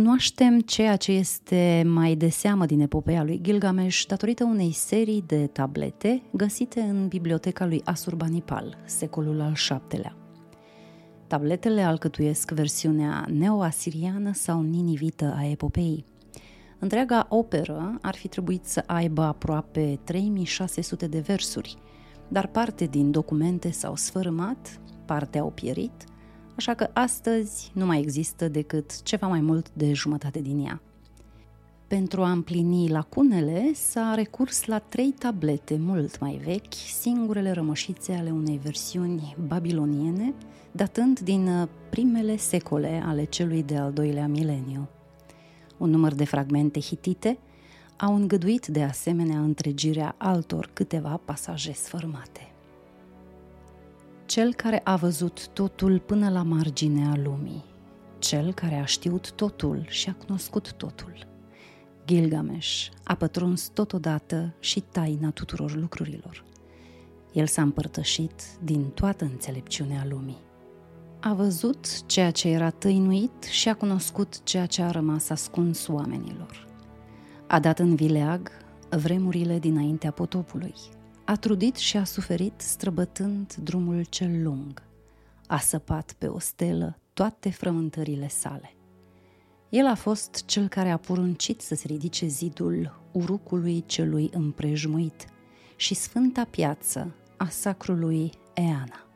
Cunoaștem ceea ce este mai de seamă din epopeea lui Gilgamesh datorită unei serii de tablete găsite în biblioteca lui Asurbanipal, secolul al VII-lea. Tabletele alcătuiesc versiunea neo-asiriană sau ninivită a epopeii. Întreaga operă ar fi trebuit să aibă aproape 3600 de versuri, dar parte din documente s-au sfărâmat, parte au pierit, așa că astăzi nu mai există decât ceva mai mult de jumătate din ea. Pentru a împlini lacunele, s-a recurs la trei tablete mult mai vechi, singurele rămășițe ale unei versiuni babiloniene, datând din primele secole ale celui de-al doilea mileniu. Un număr de fragmente hitite au îngăduit de asemenea întregirea altor câteva pasaje sfărmate cel care a văzut totul până la marginea lumii, cel care a știut totul și a cunoscut totul. Gilgamesh a pătruns totodată și taina tuturor lucrurilor. El s-a împărtășit din toată înțelepciunea lumii. A văzut ceea ce era tăinuit și a cunoscut ceea ce a rămas ascuns oamenilor. A dat în vileag vremurile dinaintea potopului, a trudit și a suferit străbătând drumul cel lung. A săpat pe o stelă toate frământările sale. El a fost cel care a poruncit să se ridice zidul urucului celui împrejmuit și sfânta piață a sacrului Eana.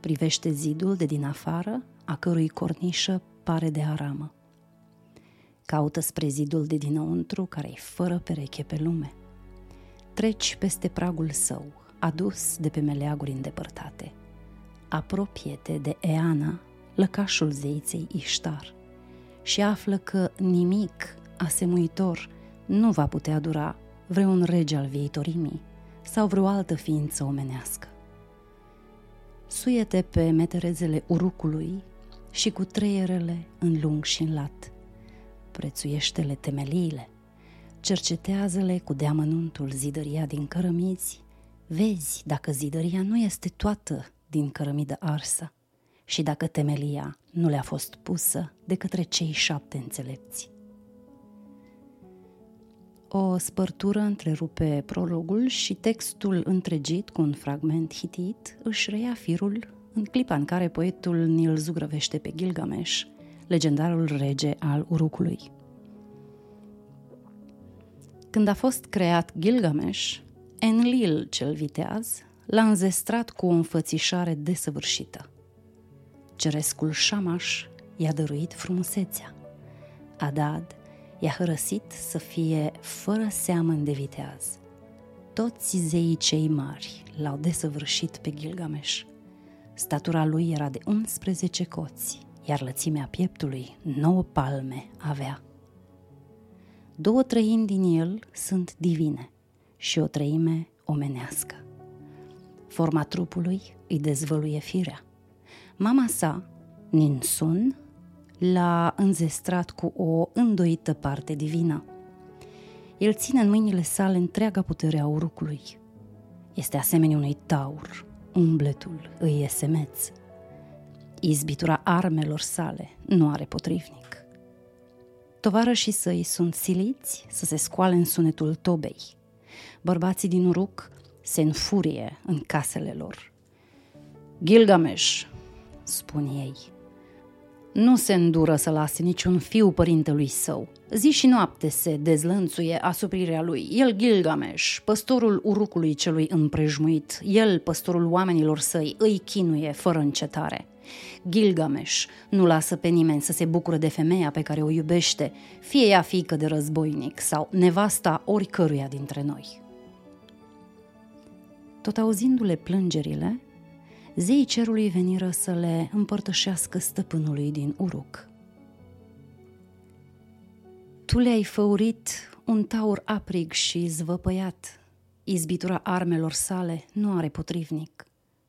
Privește zidul de din afară, a cărui cornișă pare de aramă. Caută spre zidul de dinăuntru, care e fără pereche pe lume treci peste pragul său, adus de pe meleaguri îndepărtate. Apropie-te de Eana, lăcașul zeiței Iștar, și află că nimic asemuitor nu va putea dura vreun rege al viitorimii sau vreo altă ființă omenească. Suiete pe meterezele urucului și cu treierele în lung și în lat. Prețuiește-le temeliile – cercetează-le cu deamănuntul zidăria din cărămizi, vezi dacă zidăria nu este toată din cărămidă arsă și dacă temelia nu le-a fost pusă de către cei șapte înțelepți. O spărtură întrerupe prologul și textul întregit cu un fragment hitit își reia firul în clipa în care poetul ni-l zugrăvește pe Gilgamesh, legendarul rege al Urucului. Când a fost creat Gilgamesh, Enlil cel viteaz l-a înzestrat cu o înfățișare desăvârșită. Cerescul Shamash i-a dăruit frumusețea. Adad i-a hărăsit să fie fără seamăn de viteaz. Toți zeii cei mari l-au desăvârșit pe Gilgamesh. Statura lui era de 11 coți, iar lățimea pieptului 9 palme avea două treimi din el sunt divine și o treime omenească. Forma trupului îi dezvăluie firea. Mama sa, Ninsun, l-a înzestrat cu o îndoită parte divină. El ține în mâinile sale întreaga putere a urucului. Este asemenea unui taur, umbletul îi e semeț. Izbitura armelor sale nu are potrivnic. Tovarășii săi sunt siliți să se scoale în sunetul tobei. Bărbații din Uruk se înfurie în casele lor. Gilgamesh, spun ei, nu se îndură să lase niciun fiu părintelui său. Zi și noapte se dezlănțuie asuprirea lui. El, Gilgamesh, păstorul urucului celui împrejmuit, el, păstorul oamenilor săi, îi chinuie fără încetare. Gilgamesh nu lasă pe nimeni să se bucure de femeia pe care o iubește, fie ea fică de războinic sau nevasta oricăruia dintre noi. Tot auzindu-le plângerile, zeii cerului veniră să le împărtășească stăpânului din Uruk. Tu le-ai făurit un taur aprig și zvăpăiat. Izbitura armelor sale nu are potrivnic.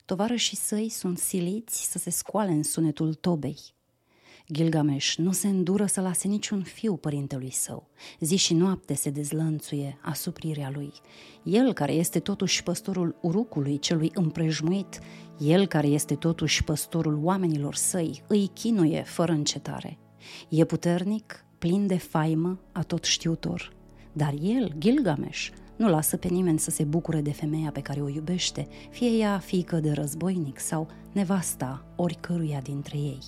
Tovarășii săi sunt siliți să se scoale în sunetul tobei. Gilgamesh nu se îndură să lase niciun fiu părintelui său. Zi și noapte se dezlănțuie asuprirea lui. El care este totuși păstorul urucului celui împrejmuit, el care este totuși păstorul oamenilor săi, îi chinuie fără încetare. E puternic, plin de faimă, a tot știutor. Dar el, Gilgamesh, nu lasă pe nimeni să se bucure de femeia pe care o iubește, fie ea fiică de războinic sau nevasta oricăruia dintre ei.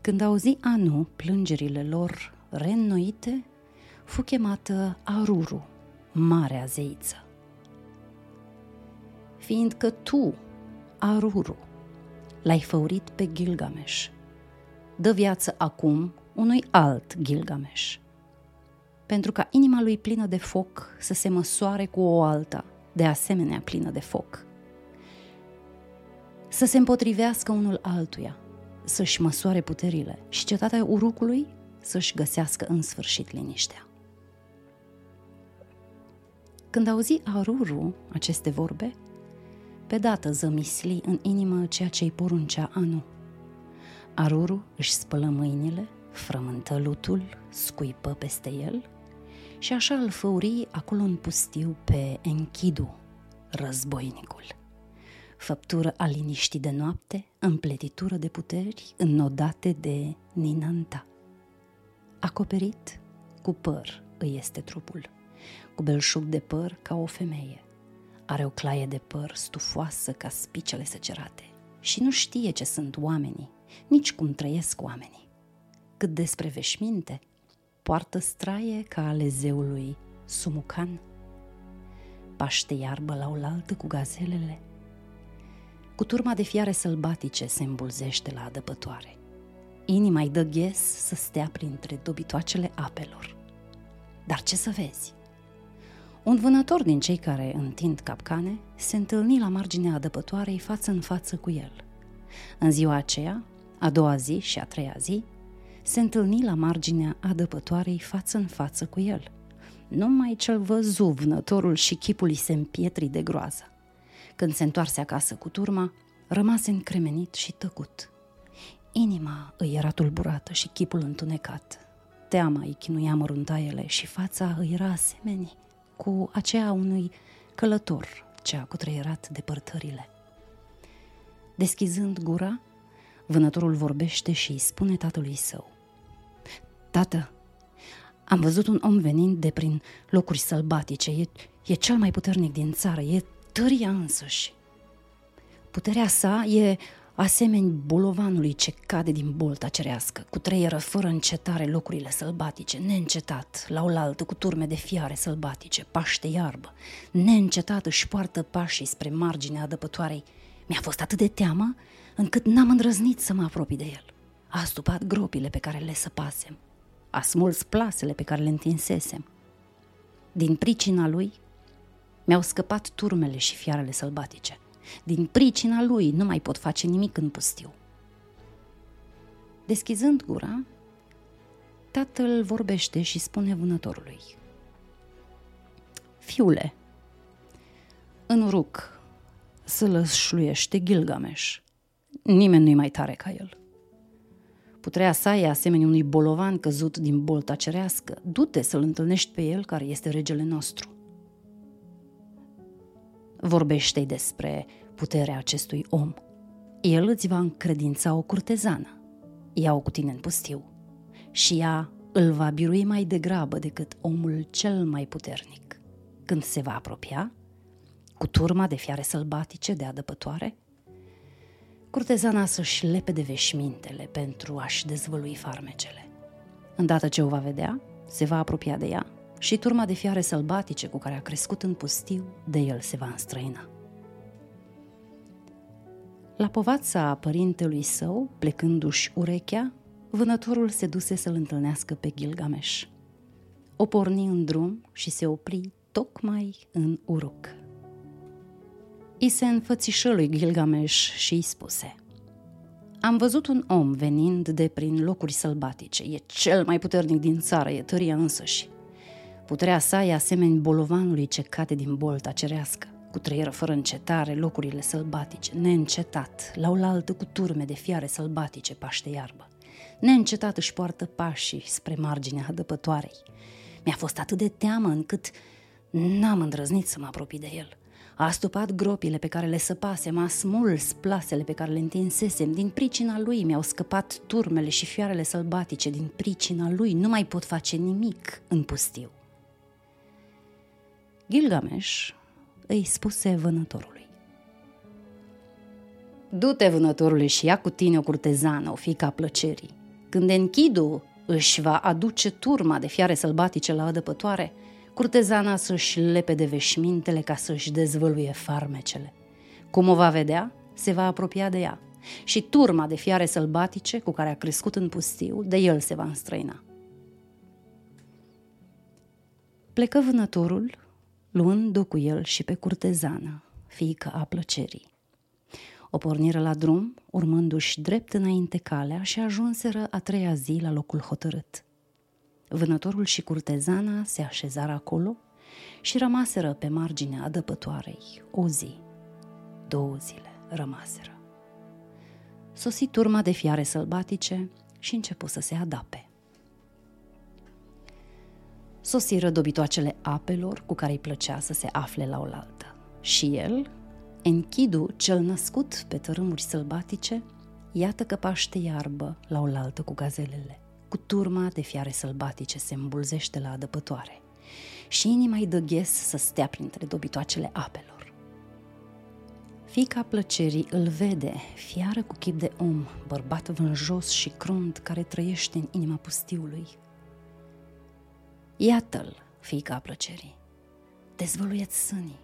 Când auzi Anu plângerile lor reînnoite, fu chemată Aruru, marea zeiță. Fiindcă tu, Aruru, l-ai făurit pe Gilgamesh, dă viață acum unui alt Gilgamesh. Pentru ca inima lui plină de foc să se măsoare cu o alta, de asemenea plină de foc. Să se împotrivească unul altuia, să-și măsoare puterile și cetatea urucului să-și găsească în sfârșit liniștea. Când auzi Aruru aceste vorbe, pe dată zămisli în inimă ceea ce-i poruncea Anu. Aruru își spălă mâinile, frământă lutul, scuipă peste el și așa îl făuri acolo în pustiu pe Enkidu, războinicul. Făptură a liniștii de noapte, împletitură de puteri înnodate de Ninanta. Acoperit cu păr îi este trupul, cu belșug de păr ca o femeie. Are o claie de păr stufoasă ca spicele săcerate și nu știe ce sunt oamenii, nici cum trăiesc oamenii. Cât despre veșminte, poartă straie ca ale zeului Sumucan. Paște iarbă la oaltă cu gazelele. Cu turma de fiare sălbatice se îmbulzește la adăpătoare. Inima îi dă ghes să stea printre dobitoacele apelor. Dar ce să vezi? Un vânător din cei care întind capcane se întâlni la marginea adăpătoarei față în față cu el. În ziua aceea, a doua zi și a treia zi, se întâlni la marginea adăpătoarei față în față cu el. Numai cel văzu vânătorul și chipul îi se împietri de groază. Când se întoarse acasă cu turma, rămase încremenit și tăcut. Inima îi era tulburată și chipul întunecat. Teama îi chinuia măruntaiele și fața îi era asemenea cu aceea unui călător ce a cutreierat depărtările. Deschizând gura, vânătorul vorbește și îi spune tatălui său. Tată, am văzut un om venind de prin locuri sălbatice, e, e cel mai puternic din țară, e tăria însăși. Puterea sa e asemeni bolovanului ce cade din bolta cerească, cu treieră fără încetare locurile sălbatice, neîncetat, la oaltă cu turme de fiare sălbatice, paște iarbă, neîncetat își poartă pașii spre marginea adăpătoarei. Mi-a fost atât de teamă încât n-am îndrăznit să mă apropii de el. A astupat gropile pe care le săpasem, a smuls plasele pe care le întinsesem. Din pricina lui mi-au scăpat turmele și fiarele sălbatice. Din pricina lui nu mai pot face nimic în pustiu. Deschizând gura, tatăl vorbește și spune vânătorului. Fiule, în uruc să lășluiește Gilgamesh. Nimeni nu-i mai tare ca el. Putrea sa e asemenea unui bolovan căzut din bolta cerească. Du-te să-l întâlnești pe el care este regele nostru vorbește despre puterea acestui om. El îți va încredința o curtezană. Ia-o cu tine în pustiu și ea îl va birui mai degrabă decât omul cel mai puternic. Când se va apropia, cu turma de fiare sălbatice de adăpătoare, curtezana să-și lepe de veșmintele pentru a-și dezvălui farmecele. Îndată ce o va vedea, se va apropia de ea și turma de fiare sălbatice cu care a crescut în pustiu, de el se va înstrăina. La povața părintelui său, plecându-și urechea, vânătorul se duse să-l întâlnească pe Gilgamesh. O porni în drum și se opri tocmai în Uruk. I se înfățișă lui Gilgamesh și îi spuse Am văzut un om venind de prin locuri sălbatice. E cel mai puternic din țară, e tăria însăși. Puterea sa e asemeni bolovanului ce cade din bolta cerească, cu trăieră fără încetare locurile sălbatice, neîncetat, la oaltă cu turme de fiare sălbatice paște iarbă. Neîncetat își poartă pașii spre marginea adăpătoarei. Mi-a fost atât de teamă încât n-am îndrăznit să mă apropii de el. A astupat gropile pe care le săpasem, a smuls plasele pe care le întinsesem. Din pricina lui mi-au scăpat turmele și fioarele sălbatice. Din pricina lui nu mai pot face nimic în pustiu. Gilgamesh îi spuse vânătorului. Du-te, vânătorule, și ia cu tine o curtezană, o fiica plăcerii. Când Enkidu își va aduce turma de fiare sălbatice la adăpătoare, curtezana să-și lepe de veșmintele ca să-și dezvăluie farmecele. Cum o va vedea, se va apropia de ea și turma de fiare sălbatice cu care a crescut în pustiu, de el se va înstrăina. Plecă vânătorul, luând-o cu el și pe curtezană, fiică a plăcerii. O porniră la drum, urmându-și drept înainte calea și ajunseră a treia zi la locul hotărât. Vânătorul și curtezana se așezară acolo și rămaseră pe marginea adăpătoarei o zi. Două zile rămaseră. Sosi turma de fiare sălbatice și începu să se adape. Sosiră dobitoacele apelor cu care îi plăcea să se afle la oaltă. Și el, Enchidu, cel născut pe tărâmuri sălbatice, iată că paște iarbă la oaltă cu gazelele, cu turma de fiare sălbatice se îmbulzește la adăpătoare și inima îi dă ghes să stea printre dobitoacele apelor. Fica plăcerii îl vede, fiară cu chip de om, bărbat vânjos și crunt care trăiește în inima pustiului. Iată-l, fica plăcerii, dezvăluieți sânii,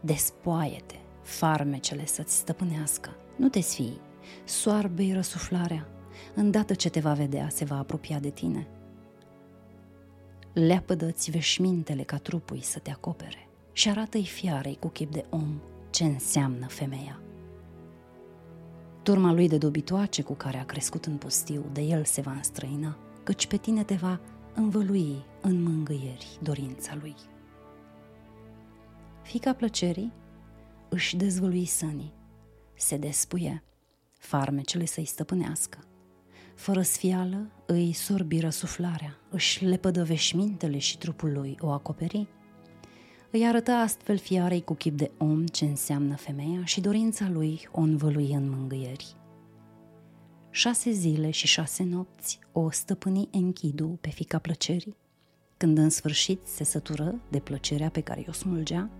despoaie-te, farmecele să-ți stăpânească, nu te sfii, soarbe-i răsuflarea, îndată ce te va vedea, se va apropia de tine. Leapădă-ți veșmintele ca trupul să te acopere și arată-i fiarei cu chip de om ce înseamnă femeia. Turma lui de dobitoace cu care a crescut în pustiu, de el se va înstrăina, căci pe tine te va învălui în mângâieri dorința lui. Fica plăcerii își dezvălui sânii, se despuie, farmecele să-i stăpânească. Fără sfială îi sorbiră suflarea, își lepădă veșmintele și trupul lui o acoperi. Îi arătă astfel fiarei cu chip de om ce înseamnă femeia și dorința lui o învălui în mângâieri. Șase zile și șase nopți o stăpâni Enchidu pe fica plăcerii. Când în sfârșit se sătură de plăcerea pe care o smulgea,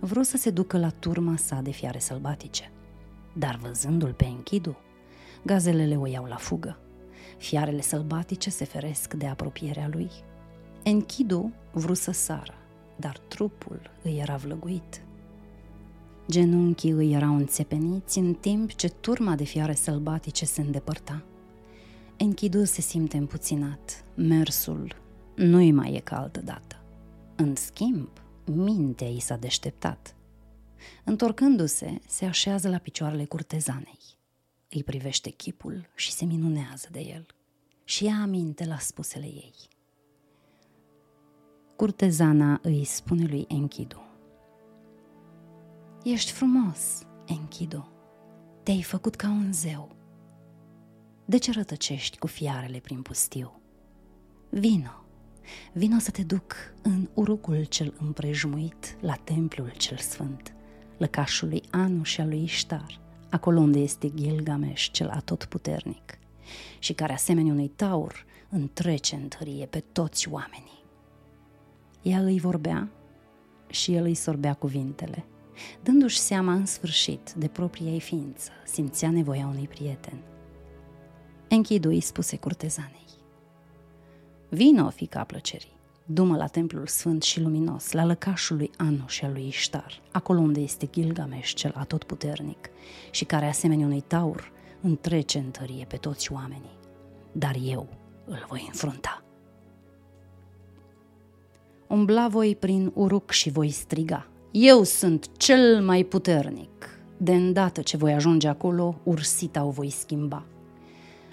vrut să se ducă la turma sa de fiare sălbatice. Dar văzându-l pe Enchidu, gazelele o iau la fugă. Fiarele sălbatice se feresc de apropierea lui. Enchidu vrut să sară, dar trupul îi era vlăguit. Genunchii îi erau înțepeniți în timp ce turma de fiare sălbatice se îndepărta. Enchidu se simte împuținat. Mersul nu-i mai e ca altă dată. În schimb, mintea i s-a deșteptat. Întorcându-se, se așează la picioarele curtezanei. Îi privește chipul și se minunează de el și ia aminte la spusele ei. Curtezana îi spune lui Enkidu. Ești frumos, Enkidu. Te-ai făcut ca un zeu. De ce rătăcești cu fiarele prin pustiu? Vino, Vino să te duc în urucul cel împrejmuit la templul cel sfânt, lăcașul lui Anu și al lui Iștar, acolo unde este Gilgamesh cel atotputernic și care asemenea unui taur întrece în tărie pe toți oamenii. Ea îi vorbea și el îi sorbea cuvintele, dându-și seama în sfârșit de propria ei ființă, simțea nevoia unui prieten. Enchidu îi spuse curtezanei. Vino, fica plăcerii, dumă la templul sfânt și luminos, la lăcașul lui Anu și al lui Ishtar, acolo unde este Gilgamesh cel atotputernic și care, asemenea unui taur, întrece în tărie pe toți oamenii. Dar eu îl voi înfrunta. Umbla voi prin uruc și voi striga. Eu sunt cel mai puternic. De îndată ce voi ajunge acolo, ursita o voi schimba.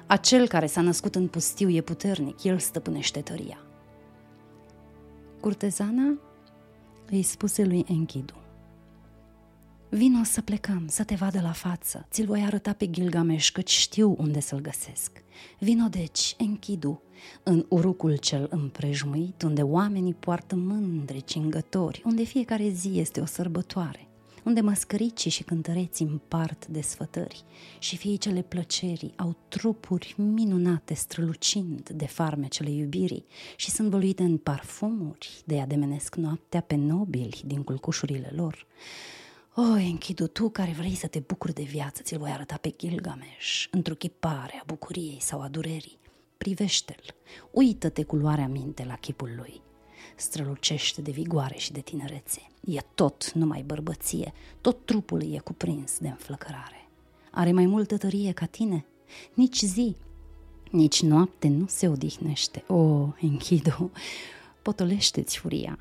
Acel care s-a născut în pustiu e puternic, el stăpânește tăria. Curtezana îi spuse lui Enkidu. Vino să plecăm, să te vadă la față, ți-l voi arăta pe Gilgamesh, căci știu unde să-l găsesc. Vino deci, închidu, în urucul cel împrejmuit, unde oamenii poartă mândri cingători, unde fiecare zi este o sărbătoare, unde măscăricii și cântăreții împart desfătări și fiicele plăcerii au trupuri minunate strălucind de farmecele iubirii și sunt văluite în parfumuri, de ademenesc noaptea pe nobili din culcușurile lor. O, Enkidu, tu care vrei să te bucuri de viață, ți-l voi arăta pe Gilgamesh, într-o chipare a bucuriei sau a durerii. Privește-l, uită-te cu luarea minte la chipul lui. Strălucește de vigoare și de tinerețe. E tot numai bărbăție, tot trupul e cuprins de înflăcărare. Are mai multă tărie ca tine? Nici zi, nici noapte nu se odihnește. O, Enkidu, potolește-ți furia,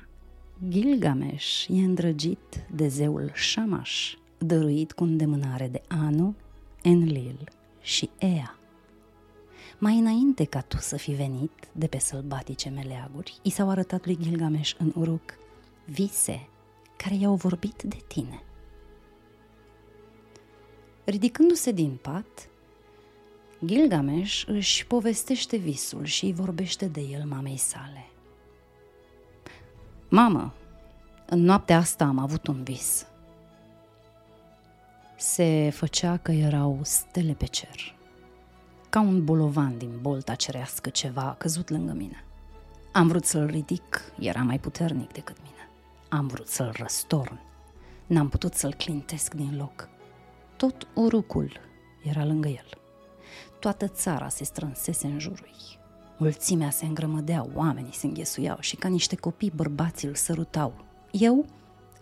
Gilgamesh e îndrăgit de zeul Shamash, dăruit cu îndemânare de Anu, Enlil și Ea. Mai înainte ca tu să fi venit de pe sălbatice meleaguri, i s-au arătat lui Gilgamesh în Uruk vise care i-au vorbit de tine. Ridicându-se din pat, Gilgamesh își povestește visul și îi vorbește de el mamei sale. Mamă, în noaptea asta am avut un vis. Se făcea că erau stele pe cer. Ca un bolovan din bolta cerească ceva a căzut lângă mine. Am vrut să-l ridic, era mai puternic decât mine. Am vrut să-l răstorn. N-am putut să-l clintesc din loc. Tot urucul era lângă el. Toată țara se strânsese în jurul ei. Mulțimea se îngrămădea, oamenii se înghesuiau și ca niște copii bărbații îl sărutau. Eu,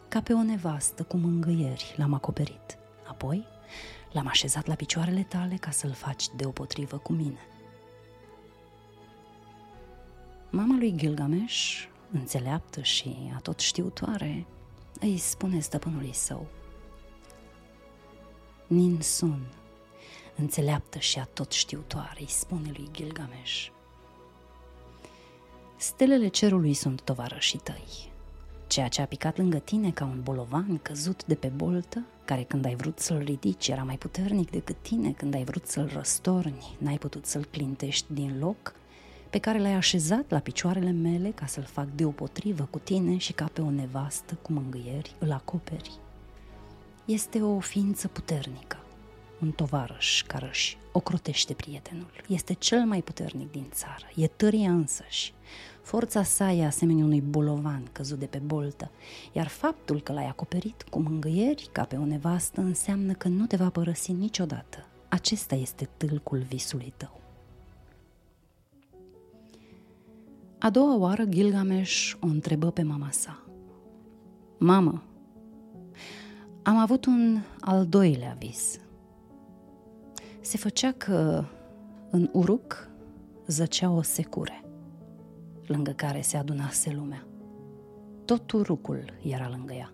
ca pe o nevastă cu mângâieri, l-am acoperit. Apoi, l-am așezat la picioarele tale ca să-l faci deopotrivă cu mine. Mama lui Gilgamesh, înțeleaptă și atot știutoare, îi spune stăpânului său. Ninsun, înțeleaptă și atot știutoare, îi spune lui Gilgamesh – Stelele cerului sunt tovarășii tăi. Ceea ce a picat lângă tine ca un bolovan căzut de pe boltă, care când ai vrut să-l ridici era mai puternic decât tine, când ai vrut să-l răstorni, n-ai putut să-l clintești din loc, pe care l-ai așezat la picioarele mele ca să-l fac deopotrivă cu tine și ca pe o nevastă cu mângâieri îl acoperi. Este o ființă puternică, un tovarăș care își ocrotește prietenul. Este cel mai puternic din țară, e tăria însăși. Forța sa e asemenea unui bolovan căzut de pe boltă, iar faptul că l-ai acoperit cu mângâieri ca pe o nevastă înseamnă că nu te va părăsi niciodată. Acesta este tâlcul visului tău. A doua oară Gilgamesh o întrebă pe mama sa. Mamă, am avut un al doilea vis. Se făcea că în Uruk zăcea o secure lângă care se adunase lumea. Tot urucul era lângă ea.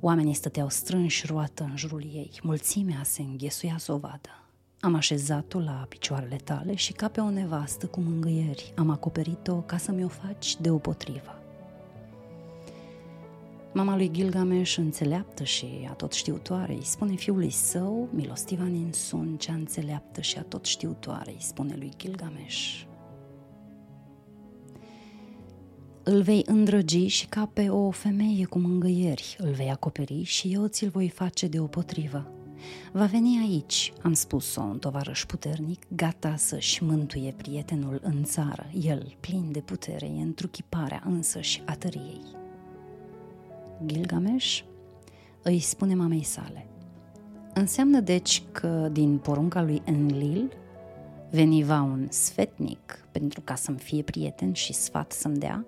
Oamenii stăteau strânși roată în jurul ei, mulțimea se înghesuia să o vadă. Am așezat-o la picioarele tale și ca pe o nevastă cu mângâieri am acoperit-o ca să mi-o faci deopotrivă. Mama lui Gilgamesh înțeleaptă și atot știutoare îi spune fiului său, milostiva Ninsun, cea înțeleaptă și atot știutoare îi spune lui Gilgamesh, îl vei îndrăgi și ca pe o femeie cu mângâieri îl vei acoperi și eu ți-l voi face deopotrivă. Va veni aici, am spus-o, un tovarăș puternic, gata să-și mântuie prietenul în țară. El, plin de putere, e întruchiparea însăși a tăriei. Gilgamesh îi spune mamei sale. Înseamnă deci că din porunca lui Enlil veniva un sfetnic pentru ca să-mi fie prieten și sfat să-mi dea,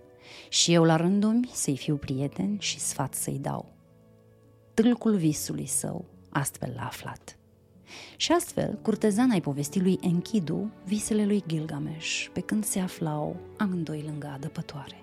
și eu la rândul să-i fiu prieten și sfat să-i dau. Tâlcul visului său astfel l-a aflat. Și astfel, curtezana ai povestit lui Enkidu visele lui Gilgamesh, pe când se aflau amândoi lângă adăpătoare.